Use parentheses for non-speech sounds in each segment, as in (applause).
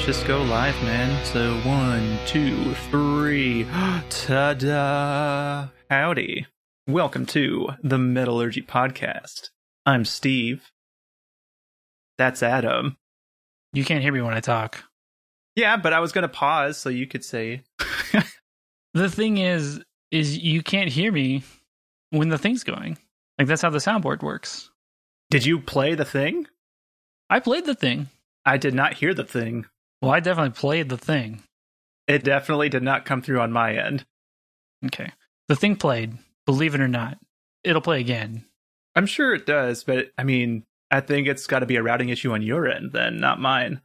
Let's just go live, man. So one, two, three. (gasps) Ta-da! Howdy. Welcome to the Metallurgy Podcast. I'm Steve. That's Adam. You can't hear me when I talk. Yeah, but I was gonna pause so you could say. (laughs) The thing is, is you can't hear me when the thing's going. Like that's how the soundboard works. Did you play the thing? I played the thing. I did not hear the thing. Well, I definitely played the thing. It definitely did not come through on my end. Okay. The thing played. Believe it or not, it'll play again. I'm sure it does, but I mean, I think it's got to be a routing issue on your end, then, not mine.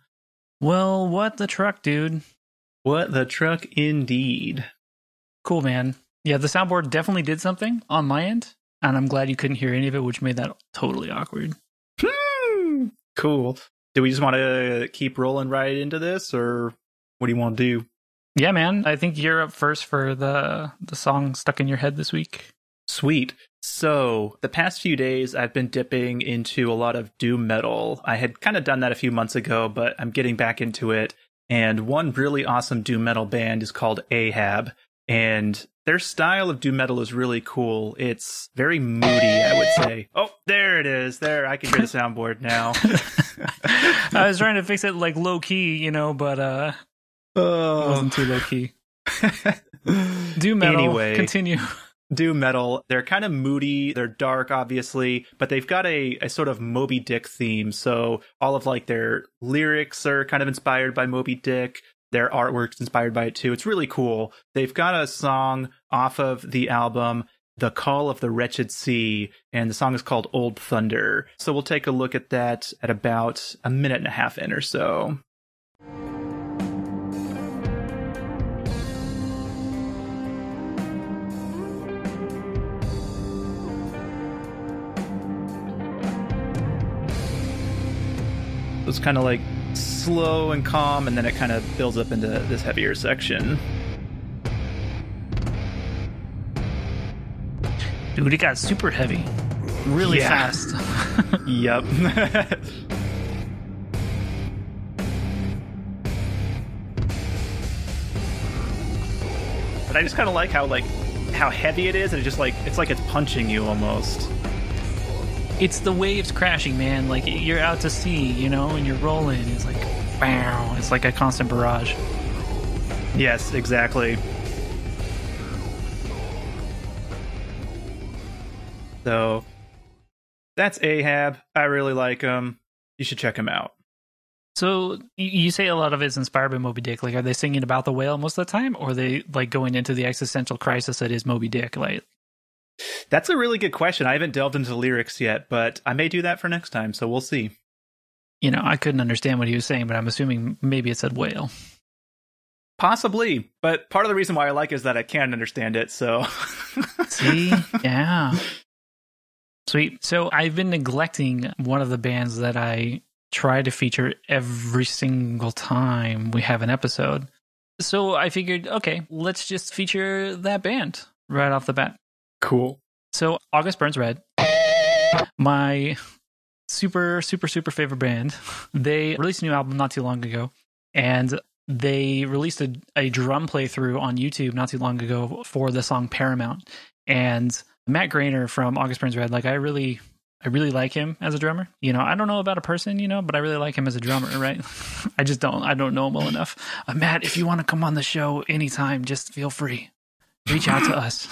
Well, what the truck, dude? What the truck, indeed. Cool, man. Yeah, the soundboard definitely did something on my end, and I'm glad you couldn't hear any of it, which made that totally awkward. Hmm. Cool. Do we just want to keep rolling right into this, or what do you want to do? Yeah, man. I think you're up first for the the song stuck in your head this week. Sweet. So, the past few days, I've been dipping into a lot of doom metal. I had kind of done that a few months ago, but I'm getting back into it. And one really awesome doom metal band is called Ahab. And their style of doom metal is really cool. It's very moody, I would say. Oh, there it is. There, I can hear the (laughs) soundboard now. (laughs) I was trying to fix it like low key, you know, but uh it oh. wasn't too low key. (laughs) Do metal. Anyway. continue. doom metal. They're kind of moody. They're dark, obviously, but they've got a, a sort of Moby Dick theme. So all of like their lyrics are kind of inspired by Moby Dick. Their artwork's inspired by it too. It's really cool. They've got a song off of the album, The Call of the Wretched Sea, and the song is called Old Thunder. So we'll take a look at that at about a minute and a half in or so. It's kind of like slow and calm, and then it kind of builds up into this heavier section. Dude, it got super heavy. Really Yeah. fast. (laughs) (laughs) Yep. but I just kind of like how like how heavy it is, and it just like it's like it's punching you almost. it's the waves crashing, man. Like you're out to sea, you know, and you're rolling. It's like bow. It's like a constant barrage. Yes, exactly. So that's Ahab. I really like him. You should check him out. So you say a lot of it's inspired by Moby Dick. Like, are they singing about the whale most of the time, or are they like going into the existential crisis that is Moby Dick? Like, That's a really good question. I haven't delved into the lyrics yet, but I may do that for next time, so we'll see. you know, I couldn't understand what he was saying, but I'm assuming maybe it said whale. Possibly, but part of the reason why I like it is that I can't understand it, so See, (laughs) yeah, sweet. So I've been neglecting one of the bands that I try to feature every single time we have an episode. So I figured, okay, let's just feature that band right off the bat. cool. So August Burns Red, my super super super favorite band. They released a new album not too long ago, and they released a, a drum playthrough on YouTube not too long ago for the song Paramount. And Matt Greiner from August Burns Red, like I really. I really like him as a drummer. You know, I don't know about a person, you know, but I really like him as a drummer, right? (laughs) I just don't, I don't know him well enough. Uh, Matt, if you want to come on the show anytime, just feel free. Reach out to (laughs) us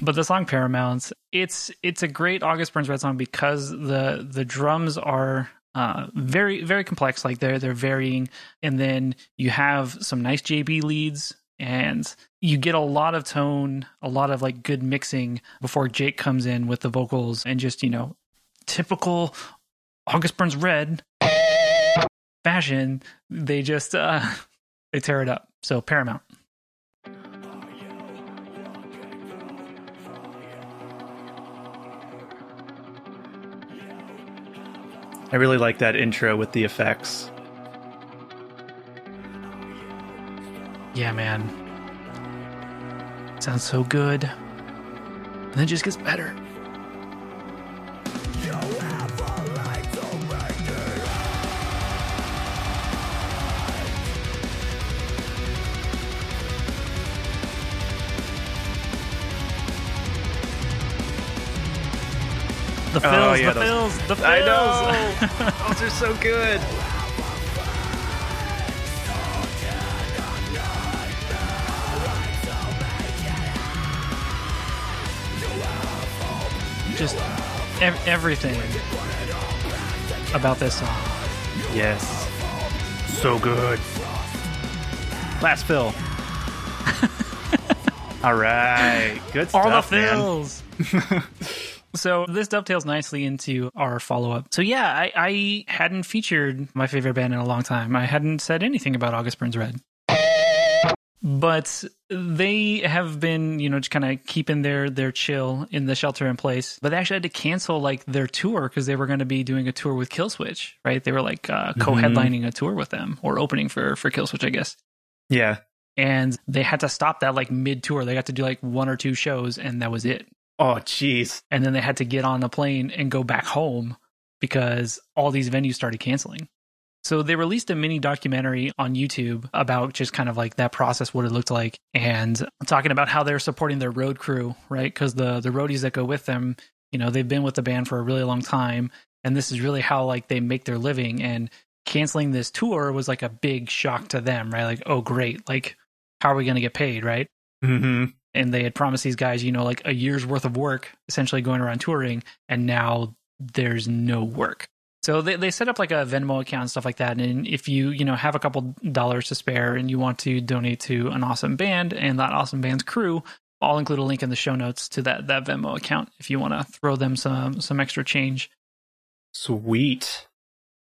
but the song Paramount, it's it's a great August Burns Red song because the the drums are uh, very very complex. Like they're they're varying, and then you have some nice JB leads, and you get a lot of tone, a lot of like good mixing before Jake comes in with the vocals, and just you know typical August Burns Red fashion. They just uh, (laughs) they tear it up. So Paramount. I really like that intro with the effects. Yeah, man. Sounds so good. And then it just gets better. The oh, fills, oh, yeah, the those, fills, the fills. I know. (laughs) those are so good. Ev- everything about this song. Yes. So good. Last fill. (laughs) All right. Good stuff. All the fills. (laughs) so this dovetails nicely into our follow up. So yeah, I, I hadn't featured my favorite band in a long time. I hadn't said anything about August Burns Red. But they have been, you know, just kind of keeping their their chill in the shelter in place. But they actually had to cancel like their tour because they were going to be doing a tour with Killswitch, right? They were like uh, co-headlining a tour with them or opening for for Killswitch, I guess Yeah. and they had to stop that like mid tour. They got to do like one or two shows, and that was it. Oh, jeez. And then they had to get on a plane and go back home because all these venues started canceling. So they released a mini documentary on YouTube about just kind of like that process, what it looked like, and talking about how they're supporting their road crew, right? Because the the roadies that go with them, you know, they've been with the band for a really long time, and this is really how like they make their living. And canceling this tour was like a big shock to them, right? Like, oh great, like how are we going to get paid, right? hmm and they had promised these guys, you know, like a year's worth of work, essentially going around touring, and now there's no work. So they, they set up like a Venmo account and stuff like that. And if you, you know, have a couple dollars to spare and you want to donate to an awesome band and that awesome band's crew, I'll include a link in the show notes to that that Venmo account if you want to throw them some some extra change. Sweet.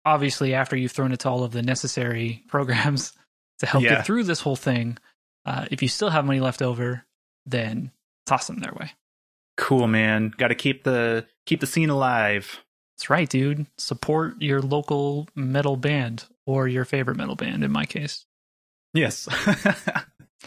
Obviously, after you've thrown it to all of the necessary (laughs) programs to help Yeah. get through this whole thing, uh, if you still have money left over, then toss them their way. Cool, man. Got to keep the keep the scene alive. That's right, dude. Support your local metal band or your favorite metal band in my case. Yes. (laughs)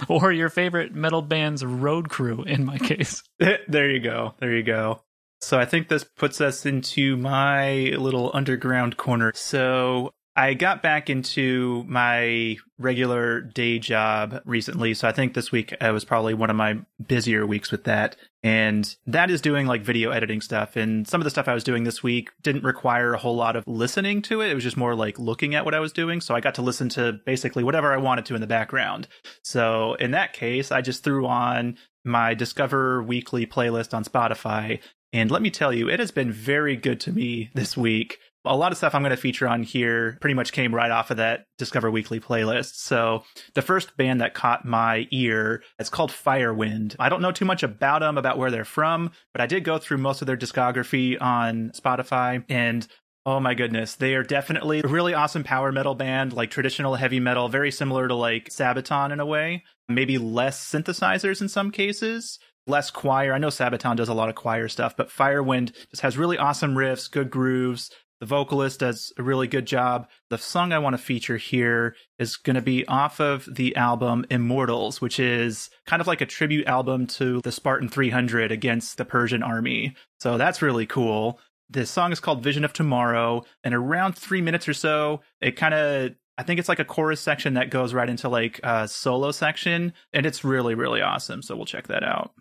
Or your favorite metal band's road crew in my case. (laughs) Eh, there you go. There you go. So I think this puts us into my little underground corner. So I got back into my regular day job recently. So I think this week uh, was probably one of my busier weeks with that. And that is doing like video editing stuff. And some of the stuff I was doing this week didn't require a whole lot of listening to it. It was just more like looking at what I was doing. So I got to listen to basically whatever I wanted to in the background. So in that case, I just threw on my Discover Weekly playlist on Spotify. And let me tell you, it has been very good to me this week. A lot of stuff I'm going to feature on here pretty much came right off of that Discover Weekly playlist. So the first band that caught my ear is called Firewind. I don't know too much about them, about where they're from, but I did go through most of their discography on Spotify and Oh my goodness. They are definitely a really awesome power metal band, like traditional heavy metal, very similar to like Sabaton in a way. Maybe less synthesizers in some cases, less choir. I know Sabaton does a lot of choir stuff, but Firewind just has really awesome riffs, good grooves. The vocalist does a really good job. The song I want to feature here is going to be off of the album Immortals, which is kind of like a tribute album to the Spartan 300 against the Persian army. So that's really cool. This song is called Vision of Tomorrow, and around three minutes or so, it kind of I think it's like a chorus section that goes right into like a solo section, and it's really, really awesome. So we'll check that out.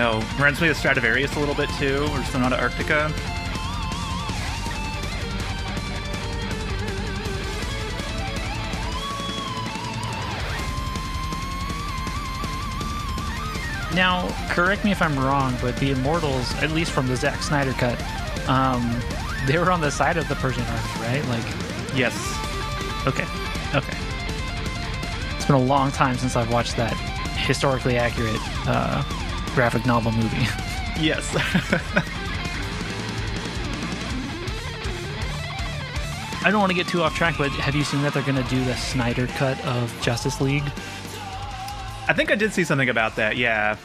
Know. Reminds me of Stratovarius a little bit too, or Sonata Arctica. Now, correct me if I'm wrong, but the Immortals, at least from the Zack Snyder cut, um, they were on the side of the Persian army, right? Like, Yes. okay, okay. It's been a long time since I've watched that historically accurate uh, graphic novel movie. Yes. (laughs) I don't want to get too off track, but have you seen that they're going to do the Snyder cut of Justice League? I think I did see something about that. Yeah.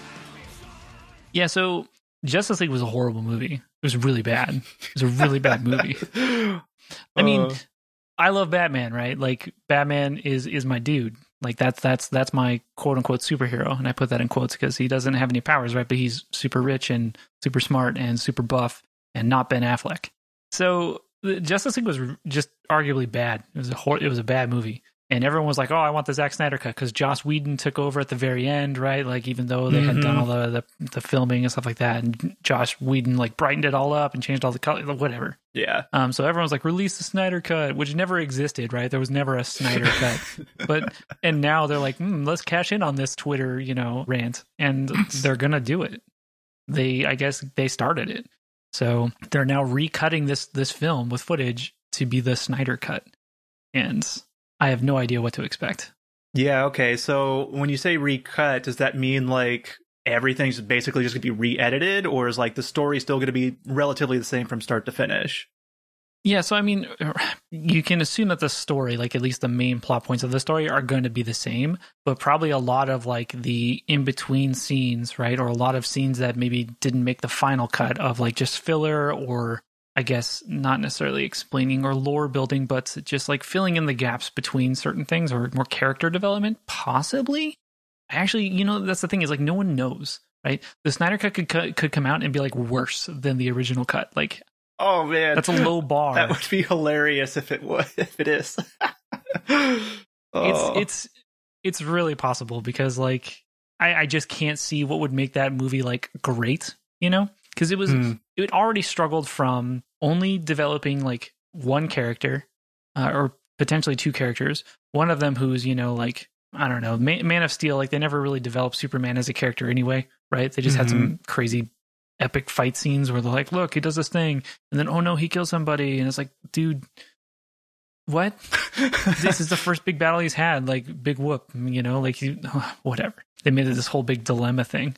Yeah, so Justice League was a horrible movie. It was really bad. It was a really bad movie. (laughs) I mean, Uh, I love Batman, right? Like Batman is is my dude. Like that's that's that's my quote unquote superhero, and I put that in quotes because he doesn't have any powers, right? But he's super rich and super smart and super buff, and not Ben Affleck. So Justice League was just arguably bad. It was a hor- it was a bad movie, and everyone was like, "Oh, I want the Zack Snyder cut" because Joss Whedon took over at the very end, right? Like even though they had done Mhm. all the, the the filming and stuff like that, and Josh Whedon like brightened it all up and changed all the color, whatever. yeah. Um, so everyone's like, release the Snyder cut, which never existed, right? There was never a Snyder cut. (laughs) But and now they're like, hmm, let's cash in on this Twitter, you know, rant, and (laughs) they're gonna do it. They, I guess, they started it, so they're now recutting this this film with footage to be the Snyder cut, and I have no idea what to expect. Yeah, okay. So when you say recut, does that mean like everything's basically just going to be re-edited or is like the story still going to be relatively the same from start to finish? Yeah, so I mean, you can assume that the story, like at least the main plot points of the story, are going to be the same, but probably a lot of like the in between scenes, right? Or a lot of scenes that maybe didn't make the final cut of like just filler or I guess not necessarily explaining or lore building, but just like filling in the gaps between certain things or more character development, possibly. Actually, you know, that's the thing is like no one knows, right? The Snyder cut could could come out and be like worse than the original cut. Like Oh man, that's a low (laughs) bar. That would be hilarious if it was. (laughs) If it is, (laughs) it's Oh. it's it's really possible because like I, I just can't see what would make that movie like great, you know? Because it was Hmm. it already struggled from only developing like one character uh, or potentially two characters. One of them who's you know like I don't know Man, Man of Steel. Like they never really developed Superman as a character anyway, right? They just had some crazy epic fight scenes where they're like, look, he does this thing, and then oh no, he kills somebody, and it's like, dude. What? (laughs) this is the first big battle he's had. Like big whoop, you know, like you, (sighs) whatever. They made it this whole big dilemma thing,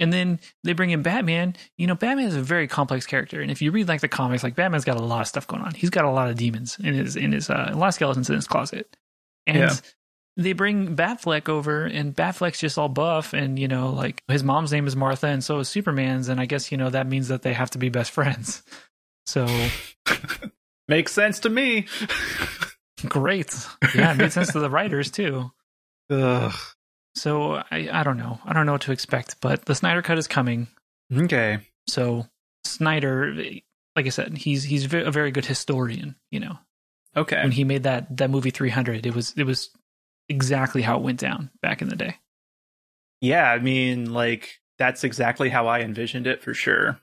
and then they bring in Batman. You know, Batman is a very complex character, and if you read like the comics, like Batman's got a lot of stuff going on. He's got a lot of demons in his in his uh, a lot of skeletons in his closet, and. Yeah. They bring Batfleck over, and Batfleck's just all buff, and you know, like his mom's name is Martha, and so is Superman's, and I guess you know that means that they have to be best (laughs) friends. So (laughs) Makes sense to me. (laughs) great, yeah, it made sense to the writers too. Ugh. So I, I don't know. I don't know what to expect, but the Snyder cut is coming. Okay. So Snyder, like I said, he's he's a very good historian. You know, Okay. when he made that that movie 300, it was it was exactly how it went down back in the day. Yeah, I mean, like that's exactly how I envisioned it for sure.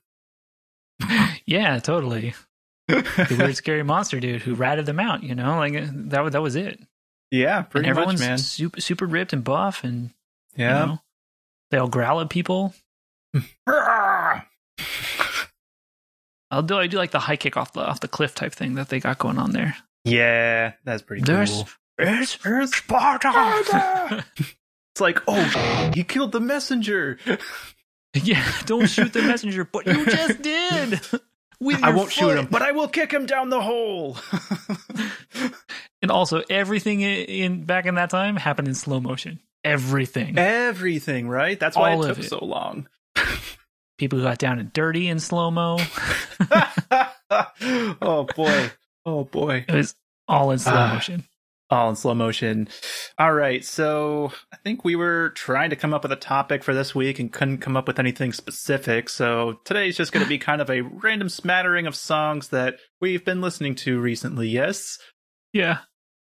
(laughs) Yeah, totally. (laughs) The weird, scary monster dude who ratted them out. You know, like that that was it. Yeah, pretty and much, man. super super ripped and buff, and you Yeah. know, they all growl at people. (laughs) I'll I do like the high kick off the off the cliff type thing that they got going on there. yeah, that's pretty There's cool. it's, it's Sparta. (laughs) It's like, oh, he killed the messenger. (laughs) yeah, don't shoot the messenger, but you just did. With I won't shoot him, but I will kick him down the hole. And also, everything in, back in that time happened in slow motion. Everything. Everything, right? That's why All it took it. so long. (laughs) People got down and dirty in slow mo. (laughs) oh boy. Oh boy. It was all in slow Ah. motion. All in slow motion. All right. So I think we were trying to come up with a topic for this week and couldn't come up with anything specific. So today's just going to be kind of a random smattering of songs that we've been listening to recently. Yes. Yeah.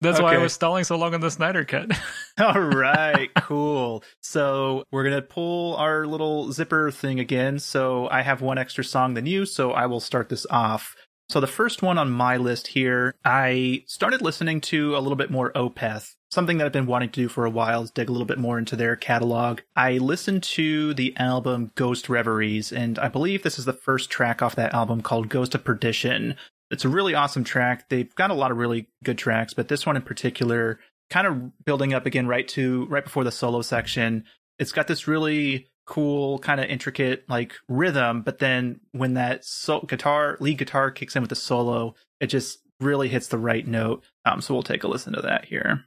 That's why I was stalling so long on the Snyder cut. (laughs) (laughs) All right, cool. So we're gonna pull our little zipper thing again. So I have one extra song than you, so I will start this off. So the first one on my list here, I started listening to a little bit more Opeth. Something that I've been wanting to do for a while is dig a little bit more into their catalog. I listened to the album Ghost Reveries, and I believe this is the first track off that album called Ghost of Perdition. It's a really awesome track. They've got a lot of really good tracks, but this one in particular kind of building up again right to right before the solo section. It's got this really cool, kind of intricate like rhythm, but then when that so- guitar lead guitar kicks in with the solo, it just really hits the right note. Um, so we'll take a listen to that here.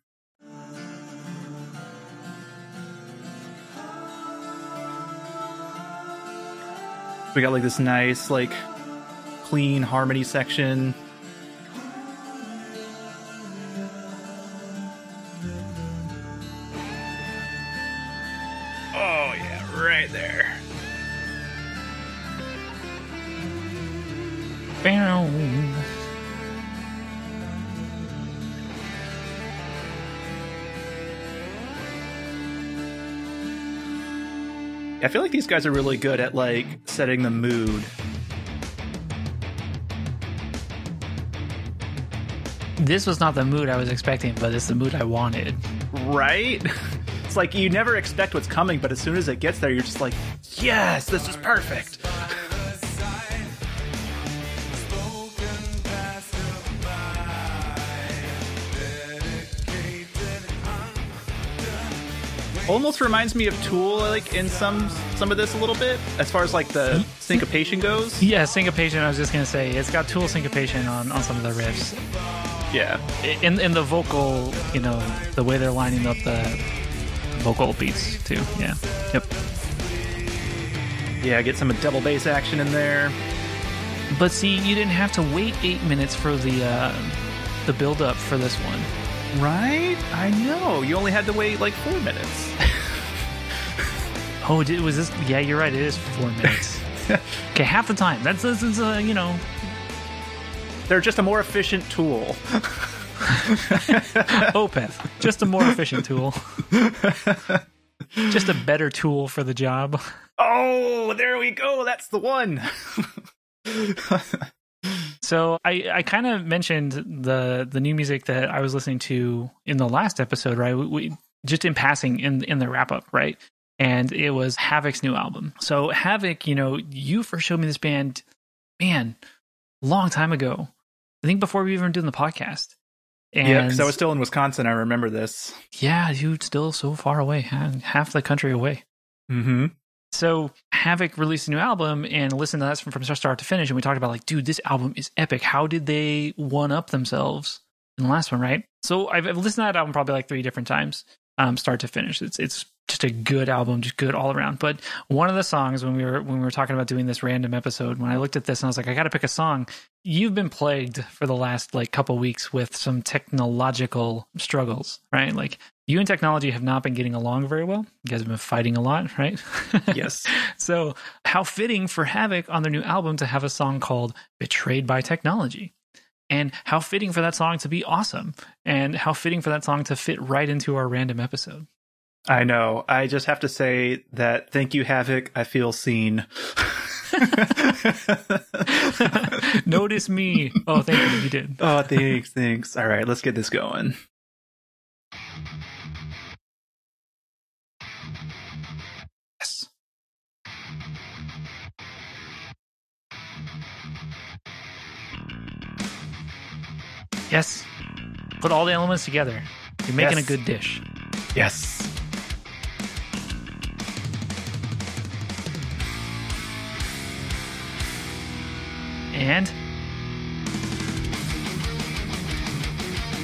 We got like this nice like clean harmony section. Oh yeah, right there. Boom. I feel like these guys are really good at like setting the mood This was not the mood I was expecting, but it's the mood I wanted. Right? (laughs) It's like you never expect what's coming, but as soon as it gets there, you're just like, yes, this is perfect. Almost reminds me of Tool, like in some some of this a little bit, as far as like the hmm? syncopation goes. Yeah, syncopation. I was just gonna say it's got tool syncopation on on some of the riffs. Yeah, In in the vocal, you know, the way they're lining up the vocal beats too. Yeah. Yep. yeah, get some double bass action in there. But see, you didn't have to wait eight minutes for the uh, the build up for this one. Right? I know. You only had to wait like four minutes. (laughs) Oh, did, was this? Yeah, you're right. It is four minutes. (laughs) okay, half the time. That's this is uh, you know They're just a more efficient tool. (laughs) Opeth, just a more efficient tool, just a better tool for the job. Oh, there we go. That's the one. (laughs) So I, I kind of mentioned the the new music that I was listening to in the last episode, right? We, we just in passing in in the wrap up, right? And it was Havok's new album. So Havok, you know, you first showed me this band, man, a long time ago. I think before we even did the podcast. And yeah, because I was still in Wisconsin. I remember this. yeah, dude, still so far away, half the country away. Mm-hmm. So Havok released a new album and listened to that from, from start to finish, and we talked about like, dude, this album is epic. How did they one up themselves in the last one, right? So I've, I've listened to that album probably like three different times, um, start to finish. It's it's just a good album, just good all around. But one of the songs when we were when we were talking about doing this random episode, when I looked at this and I was like, I got to pick a song. You've been plagued for the last like couple weeks with some technological struggles, right? Like you and technology have not been getting along very well. You guys have been fighting a lot, right? (laughs) Yes. So, how fitting for Havok on their new album to have a song called Betrayed by Technology. And how fitting for that song to be awesome. And how fitting for that song to fit right into our random episode. I know. I just have to say that thank you, Havok. I feel seen. (laughs) Notice me. Oh, thank you. You did. oh, thanks, thanks. All right, let's get this going. Yes. Yes. Put all the elements together. You're making Yes. a good dish. Yes. And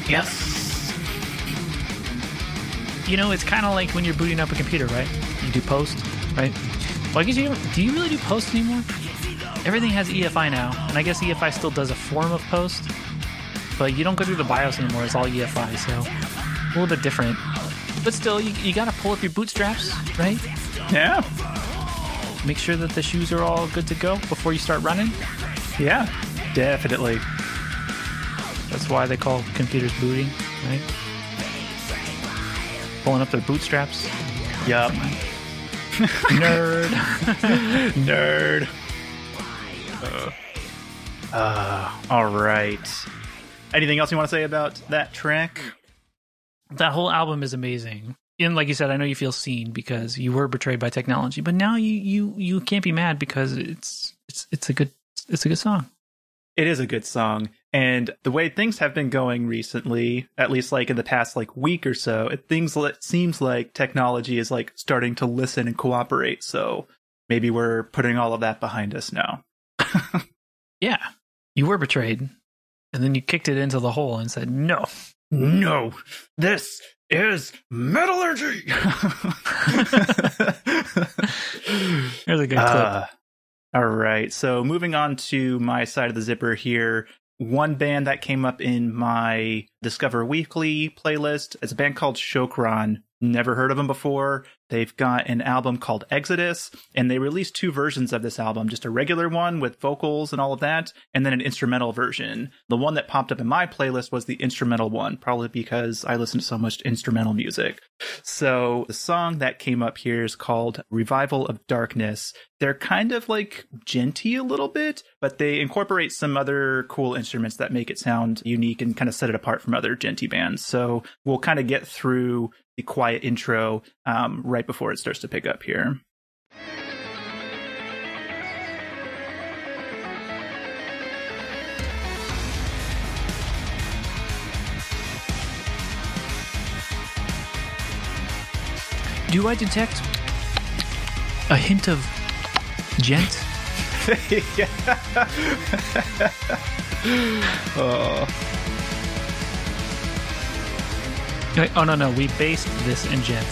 Yes. you know, it's kind of like when you're booting up a computer, right? You do post, right? Well, I guess you do you really do post anymore? Everything has EFI now, and I guess EFI still does a form of post, but you don't go through the BIOS anymore. It's all EFI, so a little bit different. But still, you, you got to pull up your bootstraps, right? Yeah. Make sure that the shoes are all good to go before you start running. Yeah. Definitely. That's why they call computers booting, right? Pulling up their bootstraps. Yup. (laughs) Nerd. (laughs) Nerd. Uh, all right. Anything else you want to say about that track? that whole album is amazing. And like you said, I know you feel seen because you were betrayed by technology, but now you you you can't be mad because it's it's it's a good it's a good song. It is a good song. And the way things have been going recently, at least like in the past like week or so, it things it seems like technology is like starting to listen and cooperate. So maybe we're putting all of that behind us now. (laughs) Yeah, you were betrayed, and then you kicked it into the hole and said no. No, this is metallurgy. (laughs) Here's a good clip. Uh, all right. So moving on to my side of the zipper here. One band that came up in my Discover Weekly playlist. is a band called Shokran. Never heard of them before. They've got an album called Exodus, and they released two versions of this album just a regular one with vocals and all of that, and then an instrumental version. The one that popped up in my playlist was the instrumental one, probably because I listen to so much instrumental music. So the song that came up here is called Revival of Darkness. They're kind of like djenty a little bit, but they incorporate some other cool instruments that make it sound unique and kind of set it apart from other djenty bands. So we'll kind of get through the quiet intro um, right before it starts to pick up here. Do I detect a hint of djent? (laughs) (laughs) oh. Oh no no, we based this in djent.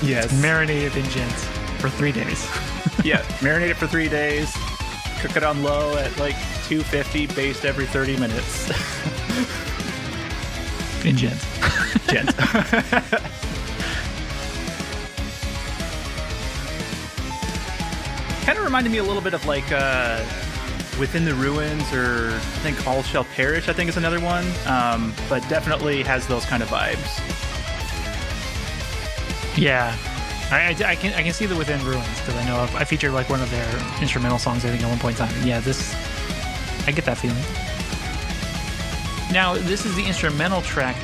Yes. Marinated in djent for three days. (laughs) yeah, marinate it for three days. Cook it on low at like 250, based every 30 minutes. (laughs) in djent. djent. kind of reminded me a little bit of like uh, Within the Ruins or I think All Shall Perish, I think is another one. Um, but definitely has those kind of vibes. Yeah, I, I, I, can I can see the Within Ruins because I know I featured like one of their instrumental songs I think at one point in time. yeah, this I get that feeling. Now this is the instrumental track.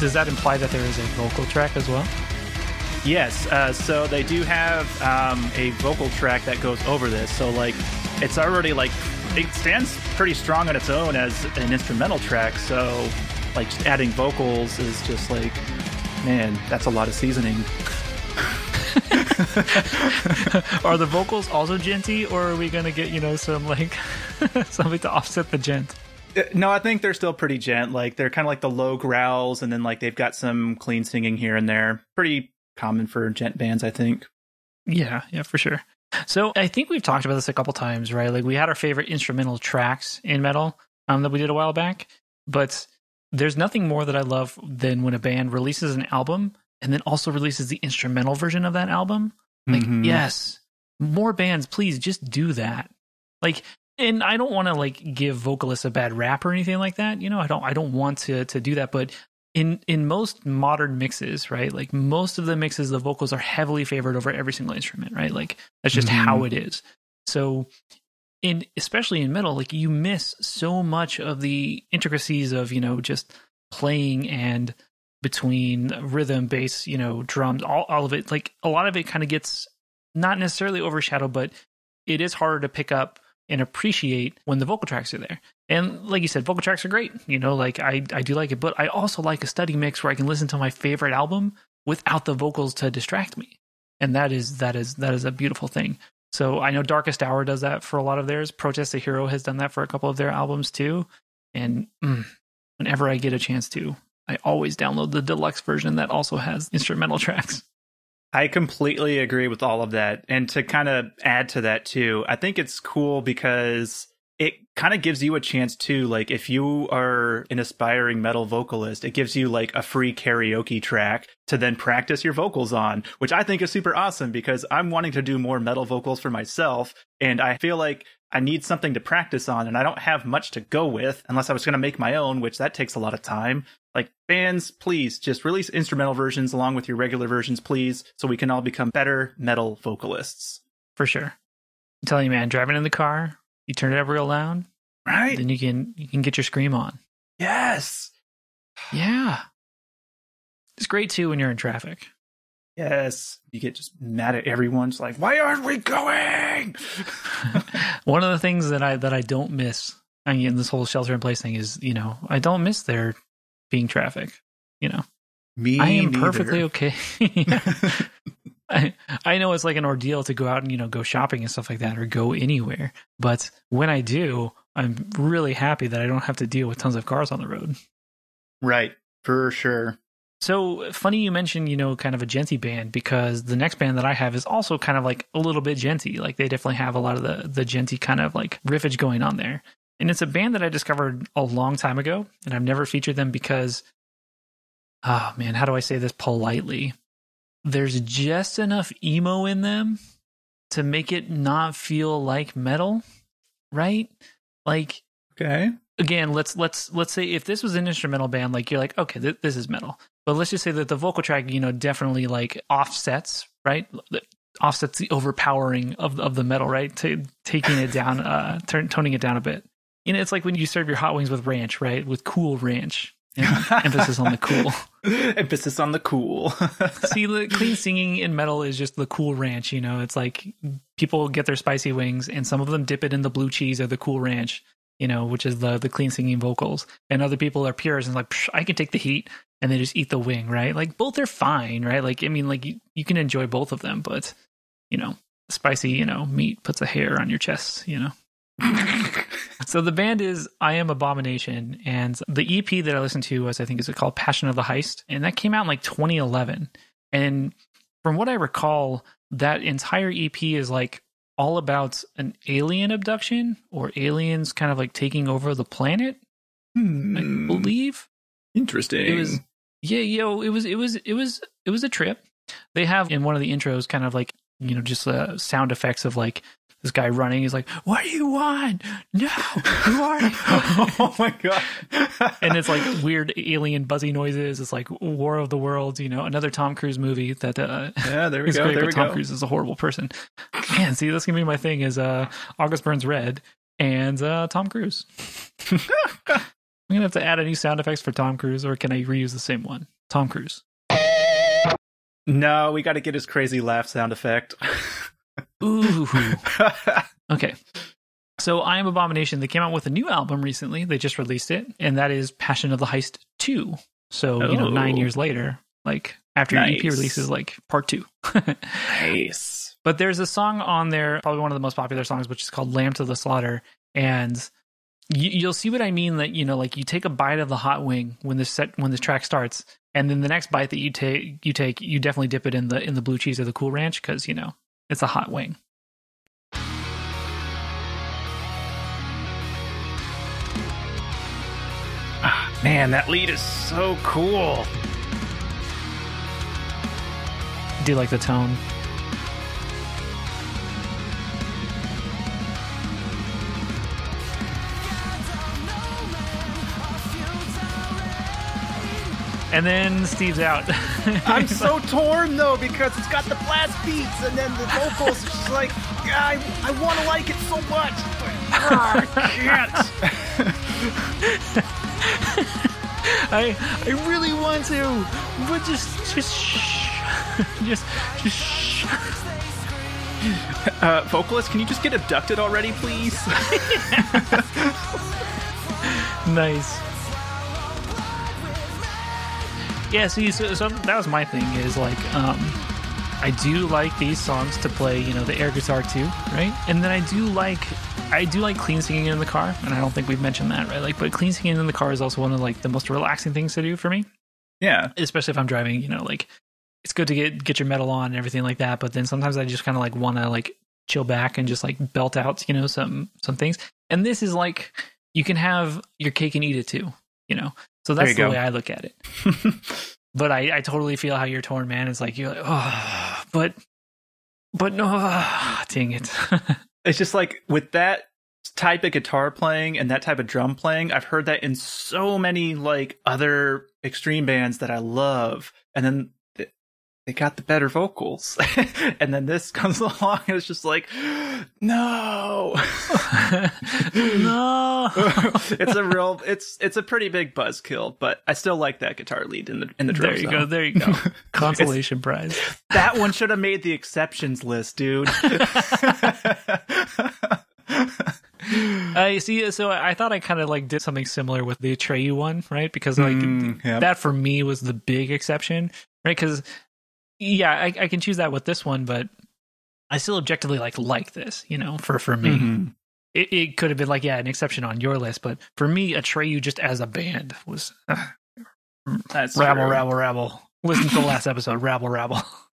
Does that imply that there is a vocal track as well? Yes. Uh, so they do have um, a vocal track that goes over this. So like it's already like it stands pretty strong on its own as an instrumental track. So like adding vocals is just like man, that's a lot of seasoning. (laughs) (laughs) are the vocals also djenty, or are we gonna get you know some like (laughs) something to offset the djent? Uh, no, I think they're still pretty djent. Like they're kind of like the low growls, and then like they've got some clean singing here and there. Pretty common for djent bands, I think. Yeah, yeah, for sure. So I think we've talked about this a couple times, right? Like we had our favorite instrumental tracks in metal um, that we did a while back, but there's nothing more that I love than when a band releases an album and then also releases the instrumental version of that album. Like, mm-hmm. yes, more bands, please just do that. Like, and I don't want to like give vocalists a bad rap or anything like that. You know, I don't, I don't want to to do that. But in in most modern mixes, right? Like most of the mixes, the vocals are heavily favored over every single instrument, right? Like that's just mm-hmm. how it is. So in especially in metal, like you miss so much of the intricacies of you know just playing and between rhythm, bass, you know, drums, all, all of it. Like a lot of it kind of gets not necessarily overshadowed, but it is harder to pick up and appreciate when the vocal tracks are there. And like you said, vocal tracks are great. You know, like I, I do like it, but I also like a study mix where I can listen to my favorite album without the vocals to distract me. And that is that is that is a beautiful thing. So I know Darkest Hour does that for a lot of theirs. Protest the Hero has done that for a couple of their albums too. And mm, whenever I get a chance to, I always download the deluxe version that also has instrumental (laughs) tracks. I completely agree with all of that. And to kind of add to that too, I think it's cool because it kind of gives you a chance too. Like if you are an aspiring metal vocalist, it gives you like a free karaoke track to then practice your vocals on, which I think is super awesome because I'm wanting to do more metal vocals for myself. And I feel like I need something to practice on and I don't have much to go with unless I was going to make my own, which that takes a lot of time. Like bands, please just release instrumental versions along with your regular versions, please, so we can all become better metal vocalists. For sure. I'm telling you, man, driving in the car, you turn it up real loud, right? Then you can you can get your scream on. Yes. Yeah. It's great too when you're in traffic. Yes. You get just mad at everyone. It's like, why aren't we going? (laughs) One of the things that I that I don't miss I mean, this whole shelter in place thing is, you know, I don't miss there being traffic. You know, me. I am neither. perfectly okay. (laughs) (laughs) I I know it's like an ordeal to go out and you know go shopping and stuff like that or go anywhere, but when I do, I'm really happy that I don't have to deal with tons of cars on the road. Right, for sure. So funny you mentioned, you know, kind of a djenty band because the next band that I have is also kind of like a little bit djenty. Like they definitely have a lot of the the djenty kind of like riffage going on there. And it's a band that I discovered a long time ago, and I've never featured them because oh man, how do I say this politely? There's just enough emo in them to make it not feel like metal, right? Like Okay. Again, let's let's let's say if this was an instrumental band, like you're like, okay, th- this is metal. But let's just say that the vocal track, you know, definitely like offsets, right? Offsets the overpowering of of the metal, right? To taking it down, uh, turn, toning it down a bit. You know, it's like when you serve your hot wings with ranch, right? With cool ranch. Yeah, (laughs) emphasis on the cool. Emphasis on the cool. (laughs) See, the clean singing in metal is just the cool ranch. You know, it's like people get their spicy wings, and some of them dip it in the blue cheese or the cool ranch. You know, which is the the clean singing vocals, and other people are purists and like Psh, I can take the heat, and they just eat the wing, right? Like both are fine, right? Like I mean, like you, you can enjoy both of them, but you know, spicy, you know, meat puts a hair on your chest. You know. (laughs) So the band is I Am Abomination, and the EP that I listened to was I think is it called Passion of the Heist, and that came out in like 2011. And from what I recall, that entire EP is like all about an alien abduction or aliens kind of like taking over the planet. I Hmm, believe Interesting. it was yeah, yo, it was it was it was it was a trip. They have in one of the intros kind of like you know just uh, sound effects of like this guy running. He's like, "What do you want? No, who are you?" (laughs) oh my god. and it's like weird alien buzzy noises. It's like War of the Worlds, you know, another Tom Cruise movie that uh, yeah, there we go. great, There we Tom go. Cruise is a horrible person. Man, see, that's gonna be my thing. Is uh, August Burns Red and uh, Tom Cruise. I'm gonna have to add any sound effects for Tom Cruise, or can I reuse the same one? Tom Cruise. No, we got to get his crazy laugh sound effect. (laughs) Ooh. Okay. So I Am Abomination, they came out with a new album recently. They just released it, and that is Passion of the Heist 2. So, you know, Oh. nine years later, like after your EP releases, like part two. (laughs) nice. but there's a song on there, probably one of the most popular songs, which is called Lamb to the Slaughter. And you, you'll see what I mean that, you know, like you take a bite of the hot wing when this set, when this track starts. And then the next bite that you take, you take, you definitely dip it in the in the blue cheese or the Cool Ranch because you know it's a hot wing. Ah, man, that lead is so cool. Do you like the tone? And then Steve's out. (laughs) I'm so torn though because it's got the blast beats and then the vocals. It's just like I, I want to like it so much, but ah, I can't. (laughs) I I really want to, but just just shh. (laughs) just just shh. Uh, vocalist, can you just get abducted already, please? nice. Yeah, see, so, so that was my thing. Is like, um, I do like these songs to play, you know, the air guitar too, right? And then I do like, I do like clean singing in the car, and I don't think we've mentioned that, right? Like, but clean singing in the car is also one of like the most relaxing things to do for me, yeah. especially if I'm driving. You know, like it's good to get get your metal on and everything like that, but then sometimes I just kind of like want to like chill back and just like belt out, you know, some some things. And this is like you can have your cake and eat it too, you know. So that's the go. way I look at it. (laughs) But I, I totally feel how you're torn, man. It's like you're like, oh, but, but no, dang it. (laughs) it's just like with that type of guitar playing and that type of drum playing, I've heard that in so many like other extreme bands that I love, and then th- they got the better vocals, (laughs) and then this (laughs) comes along and it's just like, no, (laughs) no. it's a real, it's it's a pretty big buzzkill, but I still like that guitar lead in the in the drum There you zone. go. There you go. Consolation prize. That one should have made the exceptions list, dude. I see. So I thought I kind of like did something similar with the Atreyu one, right? Because like Mm, yep. that for me was the big exception, right? Because yeah, I, I can choose that with this one, but I still objectively like like this, you know, for for me. Mhm. It, it could have been like yeah, an exception on your list, but for me, Atreyu just as a band was uh, That's rabble, true. rabble, rabble. Listen to the last episode, rabble, rabble. (laughs)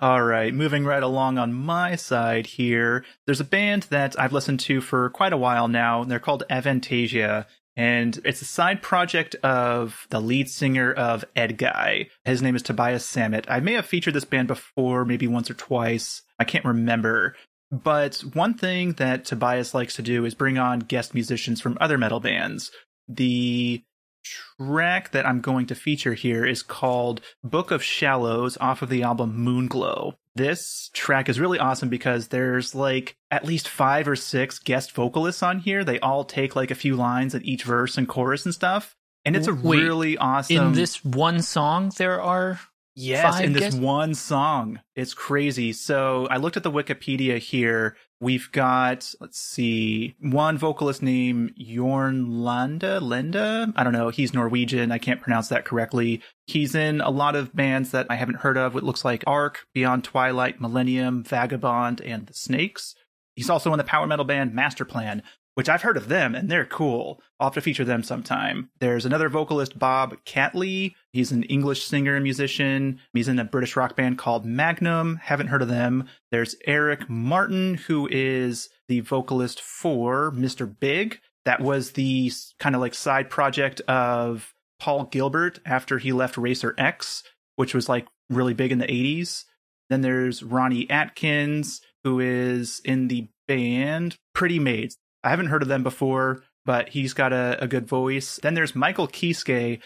All right, moving right along on my side here. There's a band that I've listened to for quite a while now. and They're called Avantasia, And it's a side project of the lead singer of Edguy. His name is Tobias Sammet. I may have featured this band before, maybe once or twice. I can't remember. But one thing that Tobias likes to do is bring on guest musicians from other metal bands. The track that I'm going to feature here is called Book of Shallows off of the album Moonglow. This track is really awesome because there's like at least five or six guest vocalists on here. They all take like a few lines at each verse and chorus and stuff. And it's a Wait, really awesome. In this one song, there are Yes, Five in this guest- one song. It's crazy. So I looked at the Wikipedia here. We've got, let's see, one vocalist named Jorn Landa, Lenda. I don't know. He's Norwegian. I can't pronounce that correctly. He's in a lot of bands that I haven't heard of. It looks like Ark, Beyond Twilight, Millennium, Vagabond, and The Snakes. He's also in the power metal band Masterplan, which I've heard of them and they're cool. I'll have to feature them sometime. There's another vocalist, Bob Catley. He's an English singer and musician. He's in a British rock band called Magnum. Haven't heard of them. There's Eric Martin, who is the vocalist for Mr. Big. That was the kind of like side project of Paul Gilbert after he left Racer X, which was like really big in the 80s. Then there's Ronnie Atkins, who is in the band Pretty Maids. I haven't heard of them before, but he's got a, a good voice. Then there's Michael Kiske,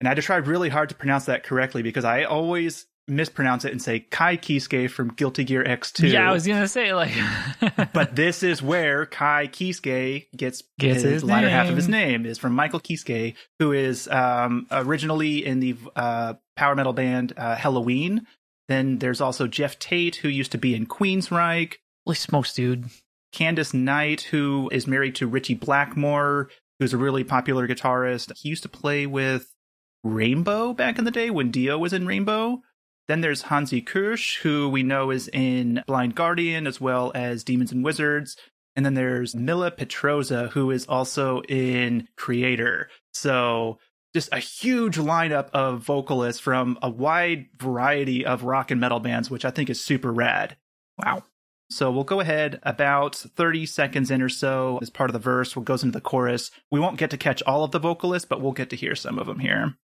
and I had to try really hard to pronounce that correctly because I always mispronounce it and say Ky Kiske from Guilty Gear X2. Yeah, I was gonna say like, (laughs) but this is where Ky Kiske gets, Gets his, his latter half of his name. is from Michael Kiske, who is um, originally in the uh, power metal band uh, Helloween. Then there's also Geoff Tate, who used to be in Queensryche. holy smokes, dude. Candice Night, who is married to Ritchie Blackmore, who's a really popular guitarist. He used to play with Rainbow back in the day when Dio was in Rainbow. Then there's Hansi Kürsch, who we know is in Blind Guardian as well as Demons and Wizards. And then there's Mille Petrozza, who is also in Kreator. So just a huge lineup of vocalists from a wide variety of rock and metal bands, which I think is super rad. Wow. So we'll go ahead about 30 seconds in or so as part of the verse. What goes into the chorus. We won't get to catch all of the vocalists, but we'll get to hear some of them here.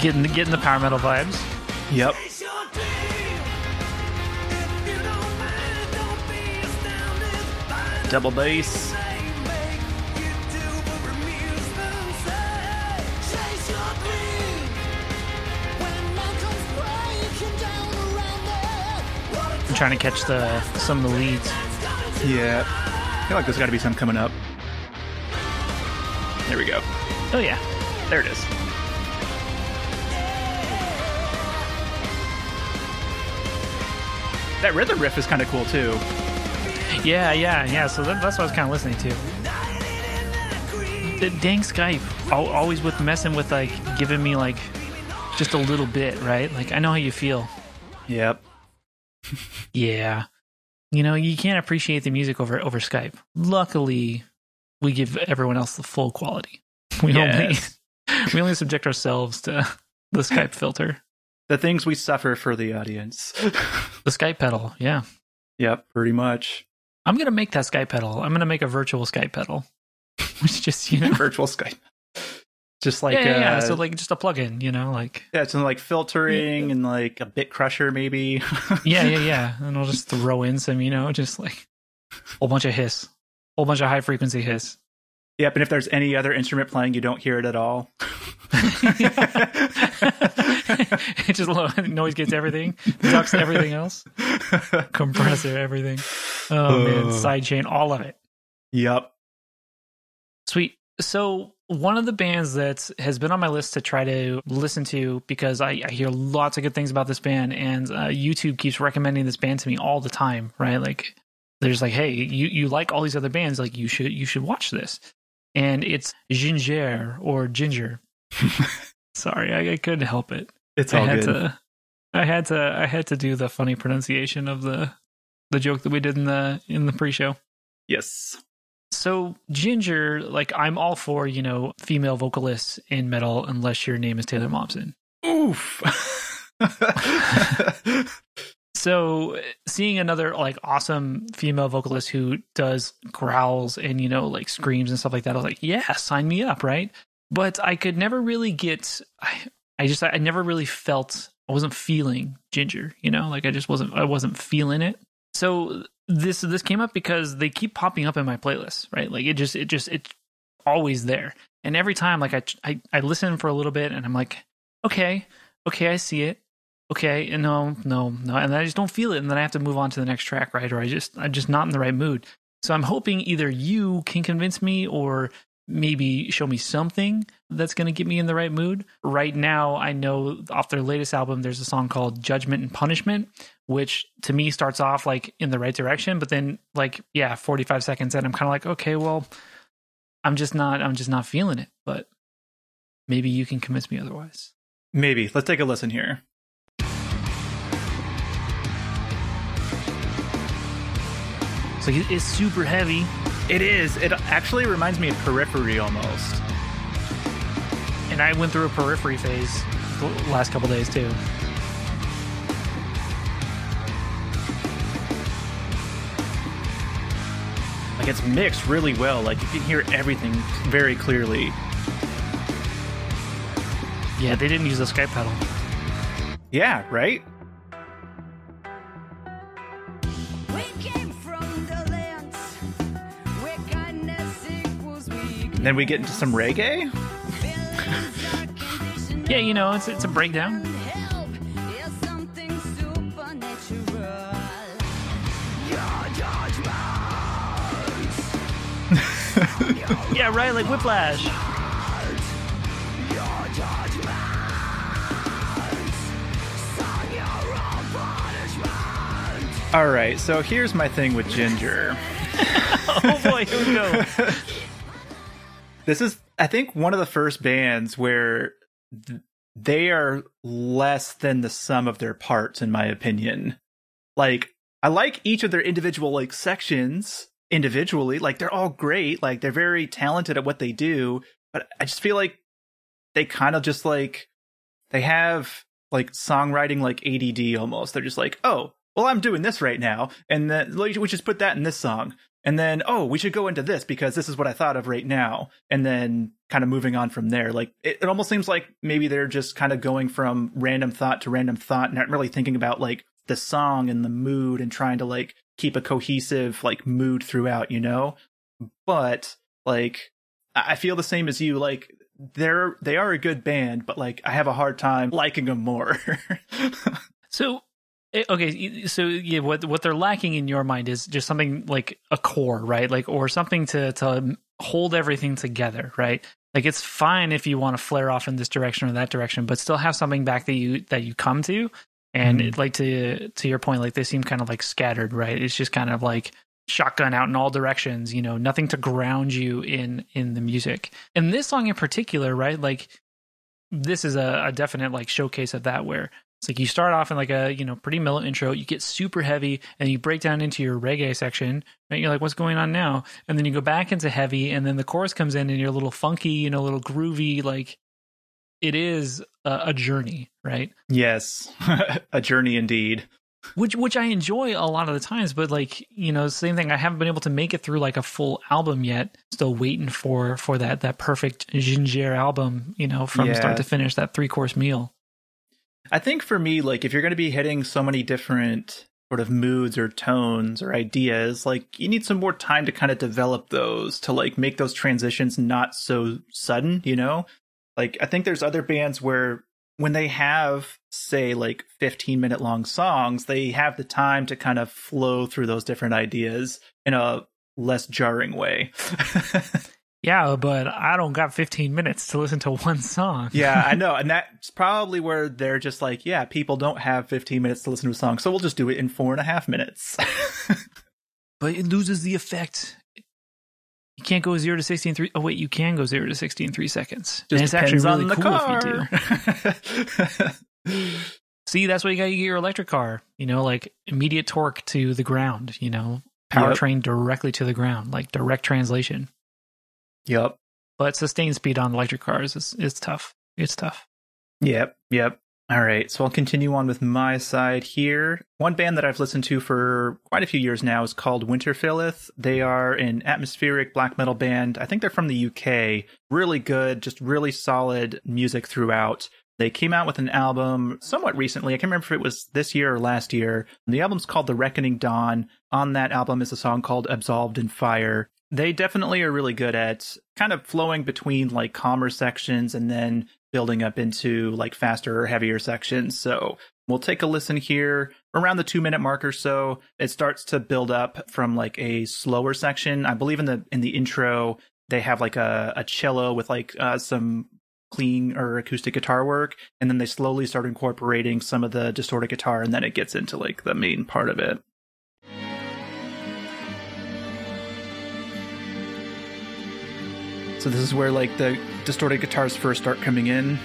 Getting getting the power metal vibes. Yep. Chase your dream. If you don't mind, don't be astounded by the Double bass. I'm trying to catch the some of the leads. Yeah. I feel like there's got to be some coming up. There we go. Oh yeah. There it is. That rhythm riff is kind of cool too. Yeah, yeah, yeah. So that, that's what I was kind of listening to. The dang Skype, always with messing with like giving me like just a little bit, right? Like I know how you feel. Yep. (laughs) Yeah, you know you can't appreciate the music over over Skype. Luckily, we give everyone else the full quality. We Yes. only (laughs) we only subject ourselves to the Skype filter, The things we suffer for the audience. (laughs) the Skype pedal. Yeah, yep, pretty much. I'm gonna make that Skype pedal. I'm gonna make a virtual Skype pedal, (laughs) which just you (laughs) know. Virtual Skype. Just like yeah, yeah, yeah. uh, So like just a plug-in, you know, like yeah, it's like filtering and like a bit crusher maybe. yeah, yeah, yeah. And I'll just throw in some, you know, just like a whole bunch of hiss, whole bunch of high frequency hiss. Yep, and if there's any other instrument playing, you don't hear it at all. (laughs) it just noise gets everything, ducks everything else, compressor everything. Oh man, Uh. sidechain, all of it. yep. Sweet. So one of the bands that has been on my list to try to listen to because I, I hear lots of good things about this band, and uh, YouTube keeps recommending this band to me all the time. Right, like there's like, hey, you you like all these other bands, like you should you should watch this. And it's Ginger or Ginger. (laughs) Sorry, I, I couldn't help it. It's I all had good. to. I had to. I had to do the funny pronunciation of the the joke that we did in the in the pre-show. Yes. So Jinjer, like I'm all for you know female vocalists in metal, unless your name is Taylor Momsen. Oof. (laughs) (laughs) So seeing another like awesome female vocalist who does growls and you know like screams and stuff like that, I was like, yeah, sign me up, right? But I could never really get. I, I just I never really felt I wasn't feeling Jinjer, you know, like I just wasn't I wasn't feeling it. So this this came up because they keep popping up in my playlist, right? Like it just it just it's always there, and every time like I I, I listen for a little bit and I'm like, okay, okay, I see it okay, no, no, no, and I just don't feel it, and then I have to move on to the next track, right? Or I just I'm just not in the right mood. So I'm hoping either you can convince me or maybe show me something that's going to get me in the right mood. Right now, I know off their latest album, there's a song called Judgment and Punishment, which to me starts off like in the right direction, but then like yeah, 45 seconds in, I'm kind of like, okay, well, I'm just not, I'm just not feeling it. But maybe you can convince me otherwise. Maybe. Let's take a listen here. So it's super heavy. It is. It actually reminds me of Periphery almost. And I went through a periphery phase the last couple days too. Like it's mixed really well. Like you can hear everything very clearly. Yeah, they didn't use a Skype pedal. Yeah, right? Then we get into some reggae. Feelings are conditional Yeah, you know, it's it's a breakdown. and help is (laughs) something supernatural. Your judgment, Yeah, right, like Whiplash. your judgment, son, your own punishment. All right, so here's my thing with Jinjer. (laughs) Oh boy, here we go. (laughs) This is, I think, one of the first bands where th- they are less than the sum of their parts, in my opinion. Like, I like each of their individual like sections individually. Like, they're all great. Like, they're very talented at what they do. But I just feel like they kind of just like they have like songwriting like ADD almost. They're just like, oh, well, I'm doing this right now, and then we just put that in this song, and then oh, we should go into this because this is what I thought of right now, and then kind of moving on from there. Like it, it almost seems like maybe they're just kind of going from random thought to random thought, not really thinking about like the song and the mood and trying to like keep a cohesive like mood throughout, you know. But like I feel the same as you. Like they're they are a good band, but like I have a hard time liking them more. (laughs) So okay, so yeah, what what they're lacking in your mind is just something like a core, right? Like or something to to hold everything together, right? Like it's fine if you want to flare off in this direction or that direction, but still have something back that you that you come to. And Mhm. it, like to to your point, like they seem kind of like scattered, right? It's just kind of like shotgun out in all directions, you know, nothing to ground you in in the music. And this song in particular, right? Like this is a, a definite like showcase of that where it's like you start off in like a you know pretty mellow intro, you get super heavy, and you break down into your reggae section. Right, you're like, what's going on now? And then you go back into heavy, and then the chorus comes in, and you're a little funky, you know, a little groovy. Like it is a, a journey, right? yes, (laughs) a journey indeed. Which which I enjoy a lot of the times, but like you know, same thing. I haven't been able to make it through like a full album yet. Still waiting for for that that perfect Jinjer album, you know, from Yeah. start to finish, that three course meal. I think for me, like if you're going to be hitting so many different sort of moods or tones or ideas, like you need some more time to kind of develop those to like make those transitions not so sudden, you know? Like I think there's other bands where when they have say like 15 minute long songs, they have the time to kind of flow through those different ideas in a less jarring way. (laughs) Yeah, but I don't got 15 minutes to listen to (laughs) one song. yeah, I (laughs) know. And that's probably where they're just like, yeah, people don't have 15 minutes to listen to a song, so we'll just do it in four and a half minutes. (laughs) but it loses the effect. You can't go zero to 60 in three. Oh, wait, you can go zero to 60 in three seconds. and it's actually really cool if you do. See, that's why you got to get your electric car. You know, like immediate torque to the ground. You know, powertrain directly to the ground, like direct translation. Yep. But sustained speed on electric cars is is tough. It's tough. Yep, yep. All right, so I'll continue on with my side here. One band that I've listened to for quite a few years now is called Winterfylleth. They are an atmospheric black metal band. I think they're from the UK. Really good, just really solid music throughout. They came out with an album somewhat recently. I can't remember if it was this year or last year. The album's called The Reckoning Dawn. On that album is a song called Absolved in Fire. They definitely are really good at kind of flowing between like calmer sections and then building up into like faster or heavier sections. So we'll take a listen here around the two minute mark or so. It starts to build up from like a slower section. I believe in the in the intro they have like a, a cello with like uh, some clean or acoustic guitar work, and then they slowly start incorporating some of the distorted guitar, and then it gets into like the main part of it. So this is where like the distorted guitars first start coming in.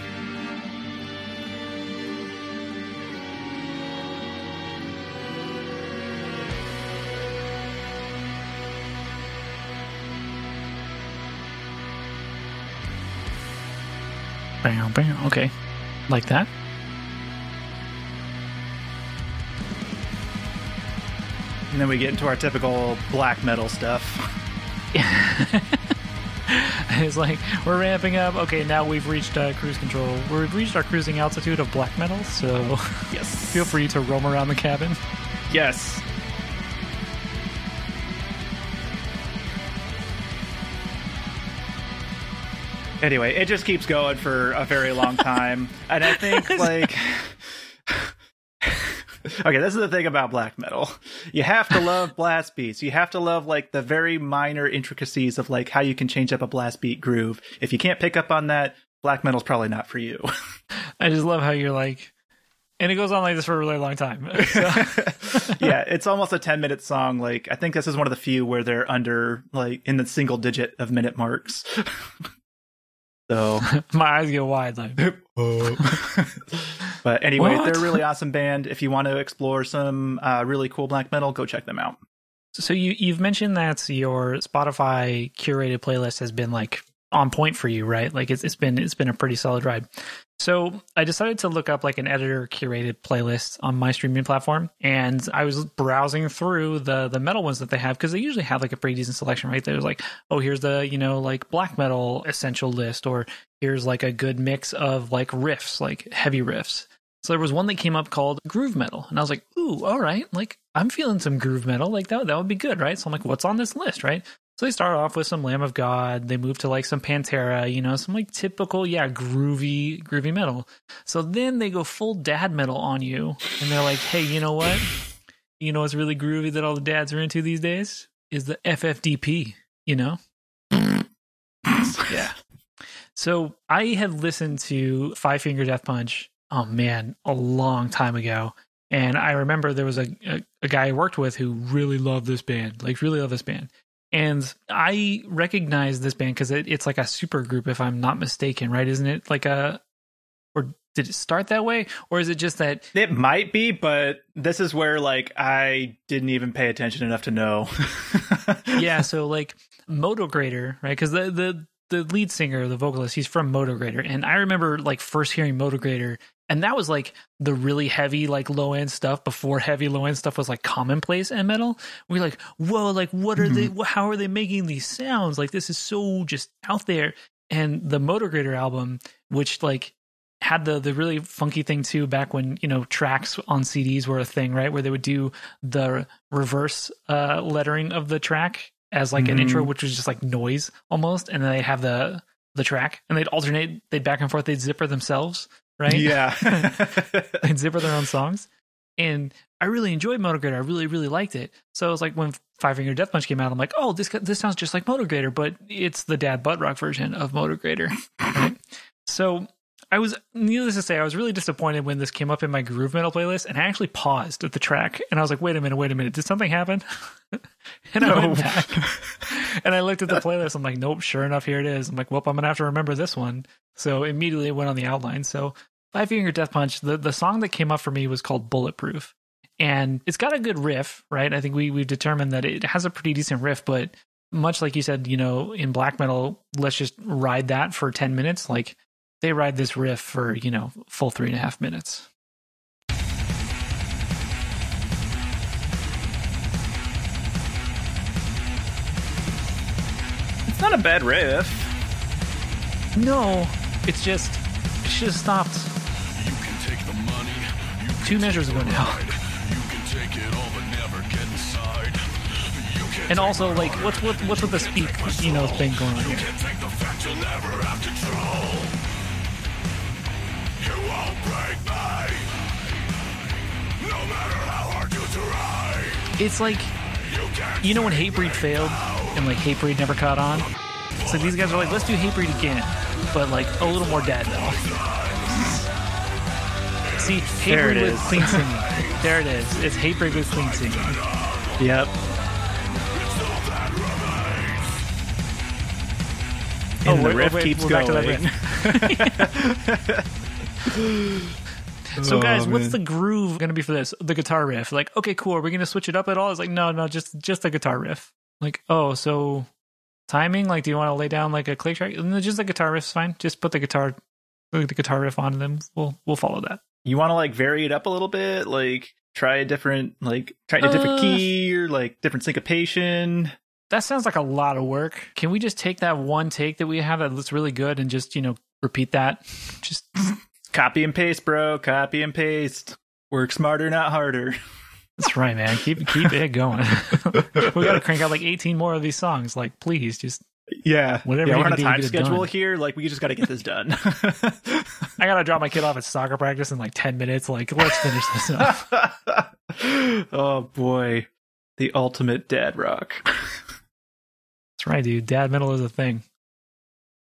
Bam, bam. Okay, like that. And then we get into our typical black metal stuff. (laughs) (laughs) it's like we're ramping up. Okay, now we've reached uh, cruise control. We've reached our cruising altitude of black metal. So (laughs) Yes. feel free to roam around the cabin. Yes. Anyway, it just keeps going for a very long time. and I think, (laughs) like. (laughs) okay, this is the thing about black metal. You have to love (laughs) blast beats. You have to love, like, the very minor intricacies of, like, how you can change up a blast beat groove. If you can't pick up on that, black metal's probably not for you. (laughs) I just love how you're like, and it goes on like this for a really long time. So, yeah, it's almost a 10 minute song. Like, I think this is one of the few where they're under, like, in the single digit of minute marks. so, my eyes get wide. Like, but anyway, What? they're a really awesome band. If you want to explore some uh, really cool black metal, go check them out. so you you've mentioned that your Spotify curated playlist has been like on point for you, right? Like it's it's been it's been a pretty solid ride. So I decided to look up like an editor curated playlist on my streaming platform, and I was browsing through the the metal ones that they have because they usually have like a pretty decent selection, right? There's like, oh, here's the you know like black metal essential list, or here's like a good mix of like riffs, like heavy riffs. So there was one that came up called groove metal, and I was like, ooh, all right, like I'm feeling some groove metal, like that that would be good, right? So I'm like, what's on this list, right? So they start off with some Lamb of God. They move to like some Pantera, you know, some like typical, yeah, groovy, groovy metal. So then they go full dad metal on you, and they're like, hey, you know what? You know what's really groovy that all the dads are into these days is the FFDP. You know, (laughs) yeah. So I had listened to Five Finger Death Punch. Oh man, a long time ago. And I remember there was a, a, a guy I worked with who really loved this band, like really loved this band. And I recognize this band because it, it's like a super group, if I'm not mistaken, right? Isn't it like a, or did it start that way? Or is it just that, It might be, but this is where, like, I didn't even pay attention enough to know. (laughs) yeah, so like Motograter, right? Because the, the, the lead singer, the vocalist, he's from Motograter. And I remember like first hearing Motograter, and that was like the really heavy, like low end stuff before heavy low end stuff was like commonplace in metal. We are like, whoa, like what are they, how are they making these sounds? Like this is so just out there. And the Motograter album, which like had the the really funky thing too back when you know tracks on CDs were a thing, right? Where they would do the reverse uh, lettering of the track as like an Mhm. intro, which was just like noise almost, and then they'd have the the track, and they'd alternate, they'd back and forth, they'd zipper themselves, right? yeah. (laughs) (laughs) they'd zipper their own songs, and I really enjoyed Motograter. I really really liked it. So it was like when Five Finger Death Punch came out, I'm like, oh, this this sounds just like Motograter, but it's the dad butt rock version of Motograter, (laughs) right? So I was, needless to say, I was really disappointed when this came up in my groove metal playlist, and I actually paused at the track, and I was like, "Wait a minute, wait a minute, did something happen?" (laughs) and I went back, and I looked at the playlist. I'm like, "Nope, sure enough, here it is." I'm like, "Well, I'm gonna have to remember this one." So immediately it went on the outline. So Five Finger Death Punch. The the song that came up for me was called Bulletproof, and it's got a good riff, right? I think we we've determined that it has a pretty decent riff, but much like you said, you know, in black metal, let's just ride that for ten minutes. Like they ride this riff for you know full three and a half minutes. It's not a bad riff. No, it's just it should have stopped You can take the money. You can two measures ago now. hide. You can take it all, but never get inside. You can And also, like, what's what what's with the speak, you know, thing going on here? It's like You know when Hatebreed failed and like Hatebreed never caught on. It's like these guys are like, let's do Hatebreed again, but like a little more dead though. See, There it Hatebreed with clean singing. (laughs) There it is. It's Hatebreed with clean singing. Yep. Oh, And the wait, oh, riff wait, keeps we're back to going. (laughs) (laughs) So, Oh, guys, what's the groove going to be for this? The guitar riff. Like, okay, cool. Are we going to switch it up at all? It's like, no, no, just just the guitar riff. Like, oh, so timing? Like, do you want to lay down like a click track? No, just the guitar riff's fine. Just put the guitar, the guitar riff on, and then we'll we'll follow that. You want to like vary it up a little bit, like try a different, like try a different Uh. key or like different syncopation. That sounds like a lot of work. Can we just take that one take that we have that looks really good and just you know repeat that? Just Copy and paste, bro. Copy and paste. Work smarter, not harder. (laughs) that's right, man. Keep keep it going. (laughs) we got to crank out like eighteen more of these songs. Like, please, just Yeah. Whatever yeah, we're on a can do to time schedule here. Like, we just got to get this done. (laughs) I gotta drop my kid off at soccer practice in like ten minutes. Like, let's finish this up. oh boy, the ultimate dad rock. That's right, dude. Dad metal is a thing.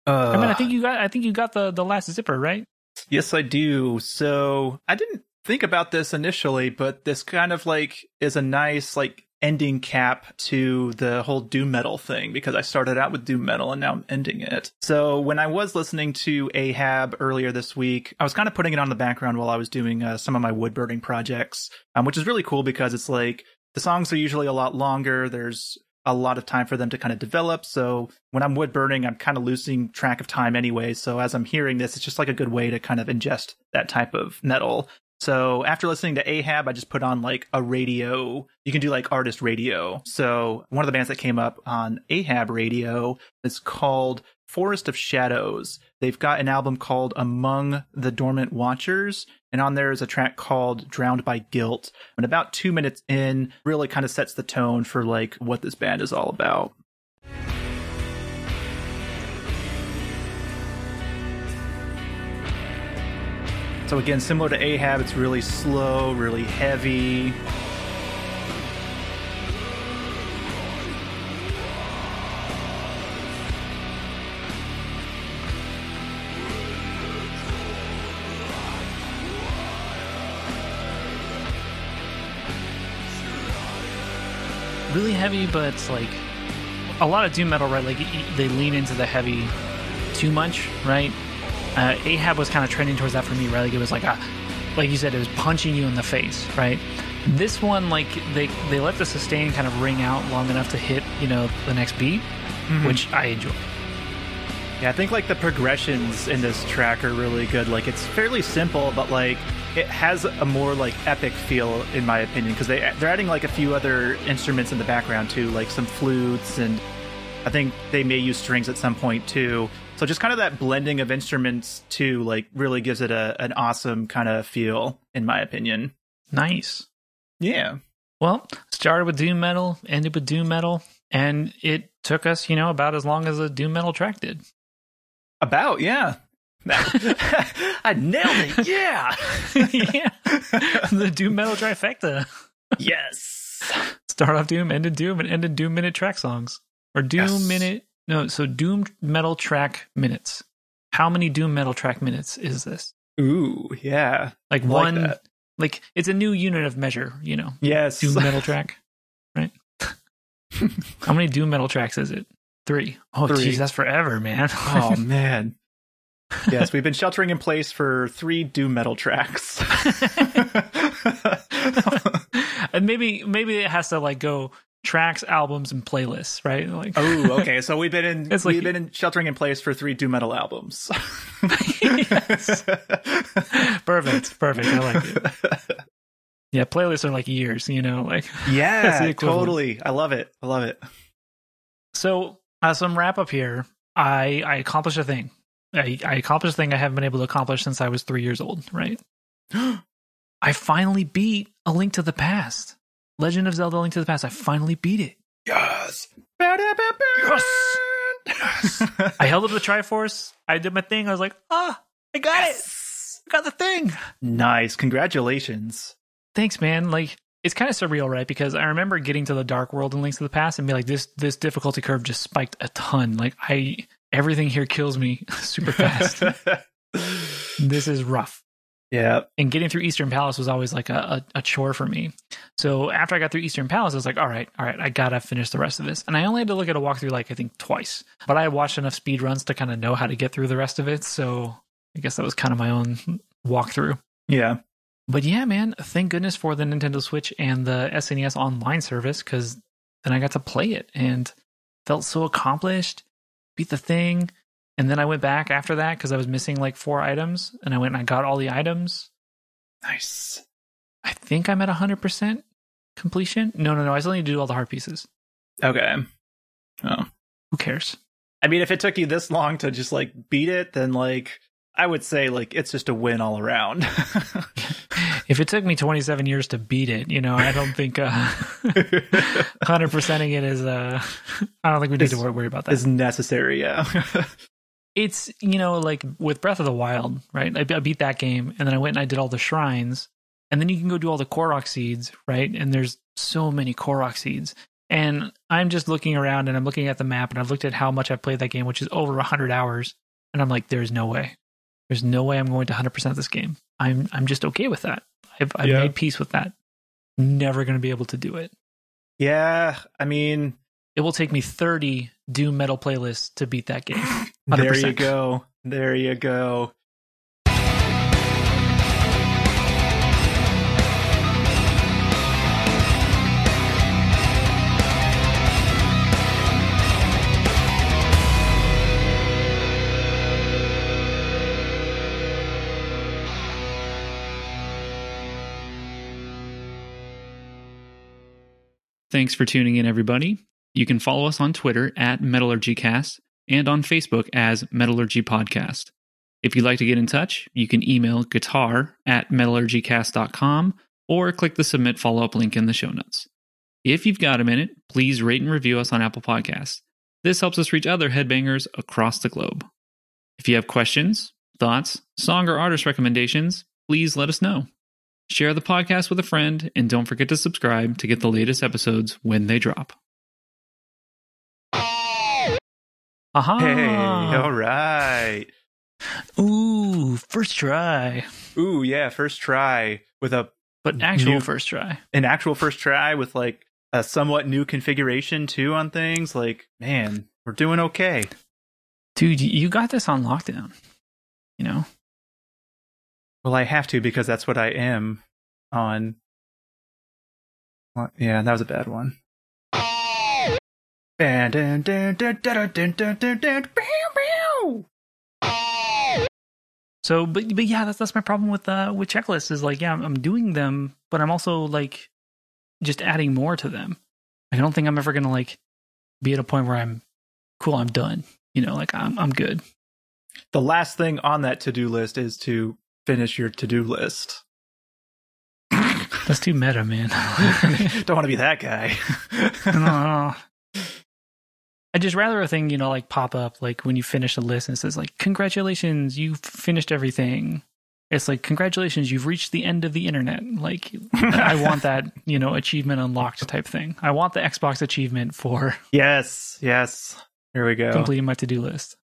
Uh, I mean, I think you got, I think you got the the last zipper right. Yes, I do. So I didn't think about this initially, but this kind of like is a nice like ending cap to the whole doom metal thing because I started out with doom metal and now I'm ending it. So when I was listening to Ahab earlier this week, I was kind of putting it on the background while I was doing uh, some of my wood burning projects, um, which is really cool because it's like the songs are usually a lot longer. There's a lot of time for them to kind of develop. So when I'm wood burning, I'm kind of losing track of time anyway. So as I'm hearing this, it's just like a good way to kind of ingest that type of metal. So after listening to Ahab, I just put on like a radio. You can do like artist radio. So one of the bands that came up on Ahab radio is called Forest of Shadows. They've got an album called Among the Dormant Watchers. And on there is a track called Drowned by Guilt. And about two minutes in, really kind of sets the tone for like what this band is all about. So again, similar to Ahab, it's really slow, really heavy. Heavy, but it's like a lot of doom metal, right? Like they lean into the heavy too much, right? Uh, Ahab was kind of trending towards that for me, right? Like it was like a, like you said, it was punching you in the face, right? This one, like they they let the sustain kind of ring out long enough to hit, you know, the next beat, which I enjoy. Yeah, I think like the progressions in this track are really good. Like it's fairly simple, but like it has a more like epic feel in my opinion because they they're adding like a few other instruments in the background too, like some flutes and I think they may use strings at some point too. So just kind of that blending of instruments too, like really gives it a an awesome kind of feel in my opinion. Nice. Yeah. Well, started with doom metal, ended with doom metal, and it took us, you know, about as long as a doom metal track did. About, yeah. (laughs) I nailed it. Yeah. (laughs) yeah, the doom metal trifecta. yes. Start off doom, ended doom, and ended doom minute track songs or doom Yes. minute. No, so doom metal track minutes. How many doom metal track minutes is this? Ooh, yeah. Like one, that. like it's a new unit of measure. You know, Yes. doom (laughs) metal track, right? How many doom metal tracks is it? Three. Oh, geez, that's forever, man. oh man. Yes, we've been sheltering in place for three doom metal tracks. (laughs) and maybe maybe it has to like go tracks, albums, and playlists, right? Like oh, okay. So we've been in (laughs) It's we've been in sheltering in place for three doom metal albums. Yes. (laughs) perfect, perfect. I like it. Yeah, playlists are like years, you know, like yeah, totally. I love it. I love it. So, as some wrap up here. I I accomplished a thing. I, I accomplished a thing I haven't been able to accomplish since I was three years old. Right. (gasps) I finally beat A Link to the Past. Legend of Zelda: A Link to the Past. I finally beat it. Yes. Yes. (laughs) I held up the Triforce. I did my thing. I was like, ah, I got it. I got the thing. Nice. Congratulations. Thanks, man. Like it's kind of surreal, right? Because I remember getting to the Dark World in Links to the Past and be like, this this difficulty curve just spiked a ton. Like I everything here kills me (laughs) super fast. (laughs) this is rough. yeah. And getting through Eastern Palace was always like a, a, a chore for me. So after I got through Eastern Palace, I was like, all right, all right, I gotta finish the rest of this. And I only had to look at a walkthrough like I think twice. But I watched enough speed runs to kind of know how to get through the rest of it. So I guess that was kind of my own walkthrough. Yeah. But yeah, man, thank goodness for the Nintendo Switch and the SNES online service because then I got to play it and felt so accomplished, beat the thing. And then I went back after that because I was missing like four items and I went and I got all the items. Nice. I think I'm at 100% completion. No, no, no. I still need to do all the hard pieces. Okay. Oh. Who cares? I mean, if it took you this long to just like beat it, then like I would say like it's just a win all around. (laughs) If it took me 27 years to beat it, you know, I don't think uh, (laughs) 100%ing it is, uh, I don't think we need to worry about that. is necessary, yeah. (laughs) it's you know like with breath of the wild right I, I beat that game and then i went and i did all the shrines and then you can go do all the korok seeds right and there's so many korok seeds and i'm just looking around and i'm looking at the map and i've looked at how much i've played that game which is over 100 hours and i'm like there's no way there's no way i'm going to 100% this game i'm i'm just okay with that i've, I've Yeah. made peace with that never going to be able to do it yeah, I mean, it will take me 30 doom metal playlists to beat that game (laughs) there you go. There you go. Thanks for tuning in, everybody. You can follow us on Twitter at MetallurgyCast and on Facebook as Metallurgy Podcast. If you'd like to get in touch, you can email guitar at metallurgycast.com or click the submit follow up link in the show notes. If you've got a minute, please rate and review us on Apple Podcasts. This helps us reach other headbangers across the globe. If you have questions, thoughts, song or artist recommendations, please let us know. Share the podcast with a friend, and don't forget to subscribe to get the latest episodes when they drop. aha Hey, all right. Ooh, first try. Ooh, yeah, first try with a But actual New- first try. an actual first try with like a somewhat new configuration too on things. Like, man, we're doing okay. Dude, you- you got this on lockdown. You know? Well, I have to because that's what I am on. Well, yeah, that was a bad one. So, but but yeah, that's that's my problem with uh with checklists is like yeah, I'm, I'm doing them, but I'm also like just adding more to them. I don't think I'm ever gonna like be at a point where I'm cool. I'm done. You know, like I'm I'm good. The last thing on that to do list is to finish your to do list. That's too meta, man. (laughs) Don't want to be that guy. (laughs) no. I just rather a thing, you know, like pop up like when you finish a list and it says like, "Congratulations, you've finished everything." It's like, "Congratulations, you've reached the end of the internet." Like, (laughs) I want that, you know, achievement unlocked type thing. I want the Xbox achievement for yes, yes. Here we go. completing my to-do list.